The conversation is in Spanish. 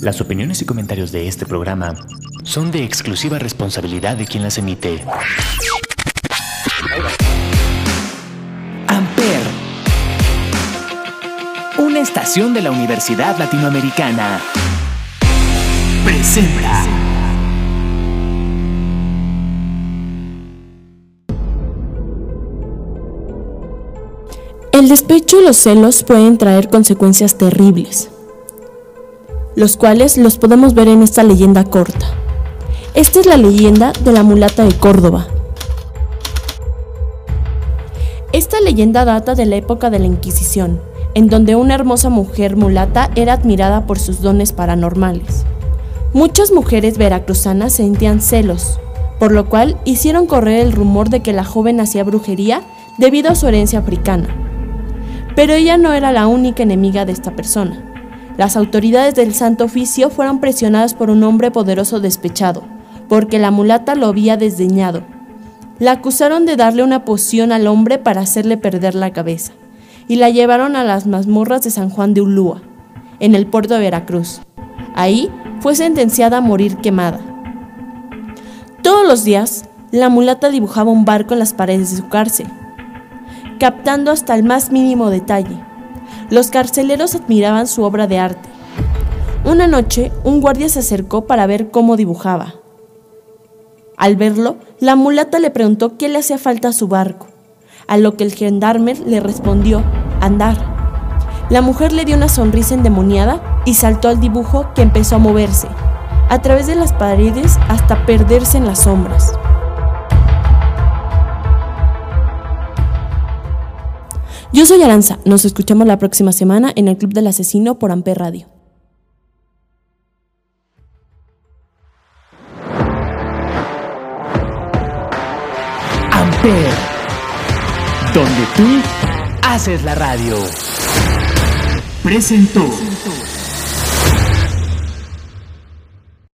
Las opiniones y comentarios de este programa son de exclusiva responsabilidad de quien las emite. Amper, una estación de la Universidad Latinoamericana, presenta. El despecho y los celos pueden traer consecuencias terribles los cuales los podemos ver en esta leyenda corta. Esta es la leyenda de la mulata de Córdoba. Esta leyenda data de la época de la Inquisición, en donde una hermosa mujer mulata era admirada por sus dones paranormales. Muchas mujeres veracruzanas sentían celos, por lo cual hicieron correr el rumor de que la joven hacía brujería debido a su herencia africana. Pero ella no era la única enemiga de esta persona. Las autoridades del Santo Oficio fueron presionadas por un hombre poderoso despechado, porque la mulata lo había desdeñado. La acusaron de darle una poción al hombre para hacerle perder la cabeza, y la llevaron a las mazmorras de San Juan de Ulúa, en el puerto de Veracruz. Ahí fue sentenciada a morir quemada. Todos los días, la mulata dibujaba un barco en las paredes de su cárcel, captando hasta el más mínimo detalle los carceleros admiraban su obra de arte. Una noche, un guardia se acercó para ver cómo dibujaba. Al verlo, la mulata le preguntó qué le hacía falta a su barco, a lo que el gendarme le respondió, andar. La mujer le dio una sonrisa endemoniada y saltó al dibujo que empezó a moverse, a través de las paredes hasta perderse en las sombras. Yo soy Aranza, nos escuchamos la próxima semana en el Club del Asesino por Amper Radio. Amper, donde tú haces la radio. Presentó.